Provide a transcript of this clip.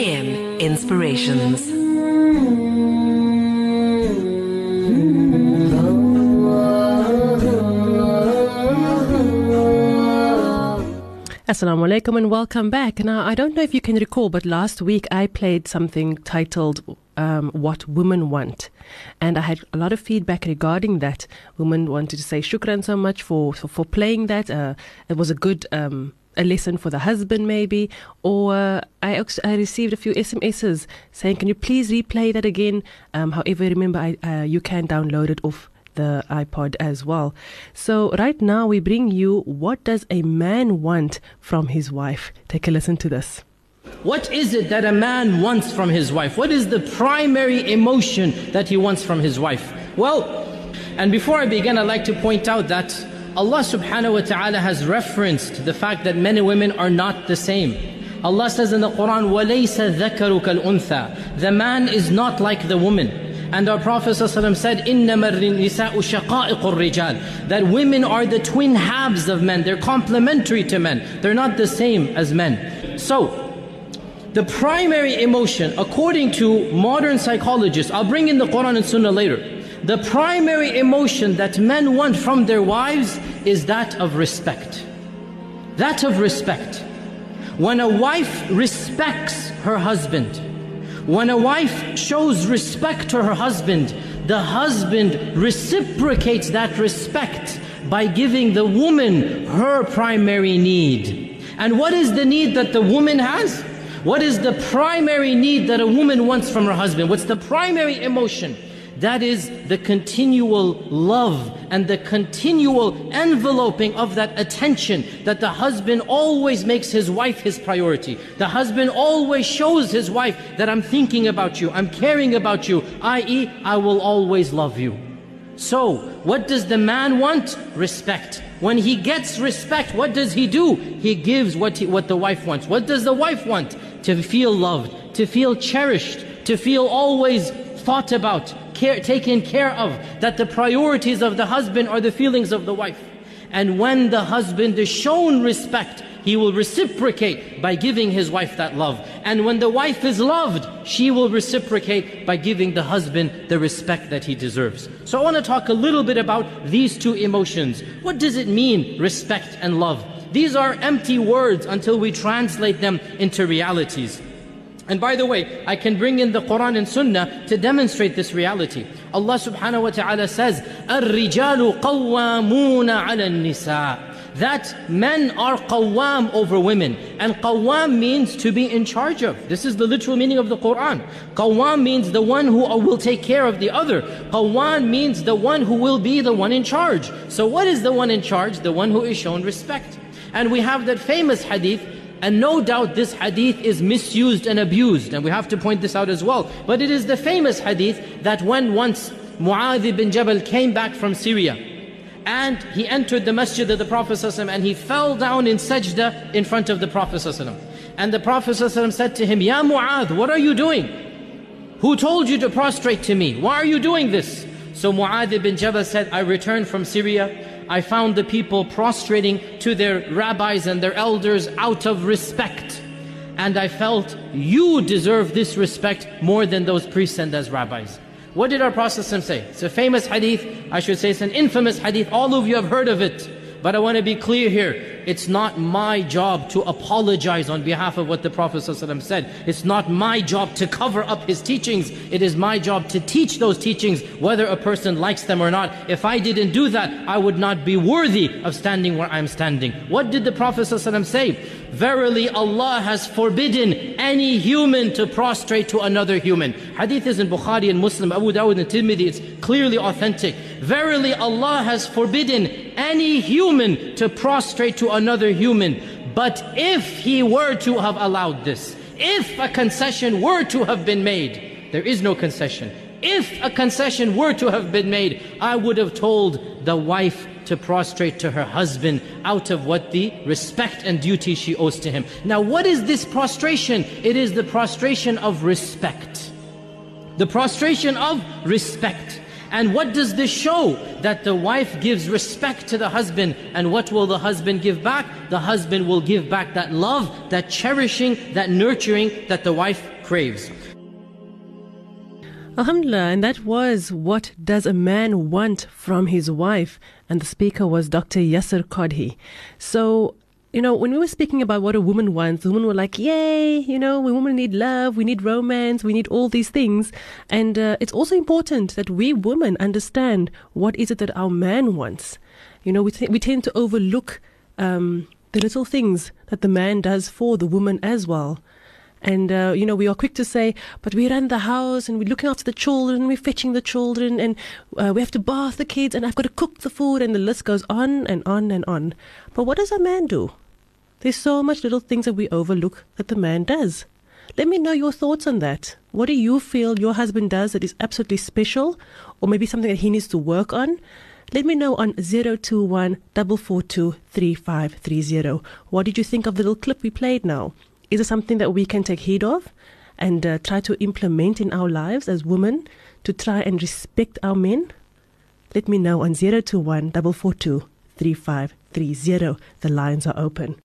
AM Inspirations. Assalamu alaikum and welcome back. Now, I don't know if you can recall, but last week I played something titled um, What Women Want. And I had a lot of feedback regarding that. Women wanted to say shukran so much for, for, for playing that. Uh, it was a good. Um, a lesson for the husband, maybe, or I, I received a few SMSs saying, "Can you please replay that again?" Um, however, remember, I, uh, you can download it off the iPod as well. So right now we bring you what does a man want from his wife? Take a listen to this. What is it that a man wants from his wife? What is the primary emotion that he wants from his wife? Well, and before I begin, I'd like to point out that Allah subhanahu wa ta'ala has referenced the fact that men and women are not the same. Allah says in the Quran, وَلَيْسَ ذَكَرُ كَالْأُنثَى The man is not like the woman. And our Prophet ﷺ said, إِنَّمَا النِّسَاءُ شَقَائِقُ الرِّجَالِ That women are the twin halves of men. They're complementary to men. They're not the same as men. So, the primary emotion, according to modern psychologists, I'll bring in the Quran and Sunnah later the primary emotion that men want from their wives is that of respect. That of respect. When a wife respects her husband, when a wife shows respect to her husband, the husband reciprocates that respect by giving the woman her primary need. And what is the need that the woman has? What is the primary need that a woman wants from her husband? What's the primary emotion? That is the continual love and the continual enveloping of that attention that the husband always makes his wife his priority. The husband always shows his wife that I'm thinking about you, I'm caring about you, i.e., I will always love you. So, what does the man want? Respect. When he gets respect, what does he do? He gives what, he, what the wife wants. What does the wife want? To feel loved, to feel cherished, to feel always thought about, care, taken care of, that the priorities of the husband are the feelings of the wife. And when the husband is shown respect, he will reciprocate by giving his wife that love. And when the wife is loved, she will reciprocate by giving the husband the respect that he deserves. So I want to talk a little bit about these two emotions. What does it mean, respect and love? These are empty words until we translate them into realities. And by the way, I can bring in the Quran and Sunnah to demonstrate this reality. Allah subhanahu wa ta'ala says, الرِّجَالُ قَوَّامُونَ عَلَى النِّسَاءِ that men are qawwam over women. And qawwam means to be in charge of. This is the literal meaning of the Quran. Qawwam means the one who will take care of the other. Qawwam means the one who will be the one in charge. So what is the one in charge? The one who is shown respect. And we have that famous hadith and no doubt this hadith is misused and abused, and we have to point this out as well. But it is the famous hadith that when once Mu'adh ibn Jabal came back from Syria, and he entered the masjid of the Prophet ﷺ and he fell down in sajda in front of the Prophet ﷺ. And the Prophet ﷺ said to him, Ya Mu'adh, what are you doing? Who told you to prostrate to me? Why are you doing this? So Mu'adh ibn Jabal said, I returned from Syria I found the people prostrating to their rabbis and their elders out of respect. And I felt, you deserve this respect more than those priests and those rabbis. What did our Prophet say? It's a famous hadith, I should say it's an infamous hadith, all of you have heard of it. But I want to be clear here. It's not my job to apologize on behalf of what the Prophet ﷺ said. It's not my job to cover up his teachings. It is my job to teach those teachings, whether a person likes them or not. If I didn't do that, I would not be worthy of standing where I'm standing. What did the Prophet ﷺ say? Verily Allah has forbidden any human to prostrate to another human. Hadith is in Bukhari and Muslim, Abu Dawud and Tirmidhi. It's clearly authentic. Verily Allah has forbidden any human to prostrate to another human. But if he were to have allowed this, if a concession were to have been made, there is no concession. If a concession were to have been made, I would have told the wife to prostrate to her husband out of what the respect and duty she owes to him. Now, what is this prostration? It is the prostration of respect. The prostration of respect. And what does this show? That the wife gives respect to the husband. And what will the husband give back? The husband will give back that love, that cherishing, that nurturing that the wife craves. Alhamdulillah, and that was What Does a Man Want from His Wife? And the speaker was Dr. Yasir Qadhi. So, you know, when we were speaking about what a woman wants, women were like, yay, you know, we women need love, we need romance, we need all these things. And uh, it's also important that we women understand what is it that our man wants. You know, we, th- we tend to overlook um, the little things that the man does for the woman as well. And, uh, you know, we are quick to say, but we run the house and we're looking after the children, we're fetching the children, and uh, we have to bath the kids, and I've got to cook the food, and the list goes on and on and on. But what does a man do? There's so much little things that we overlook that the man does. Let me know your thoughts on that. What do you feel your husband does that is absolutely special, or maybe something that he needs to work on? Let me know on 021 442 3530. What did you think of the little clip we played now? Is it something that we can take heed of and uh, try to implement in our lives as women to try and respect our men? Let me know on 021 442 3530. The lines are open.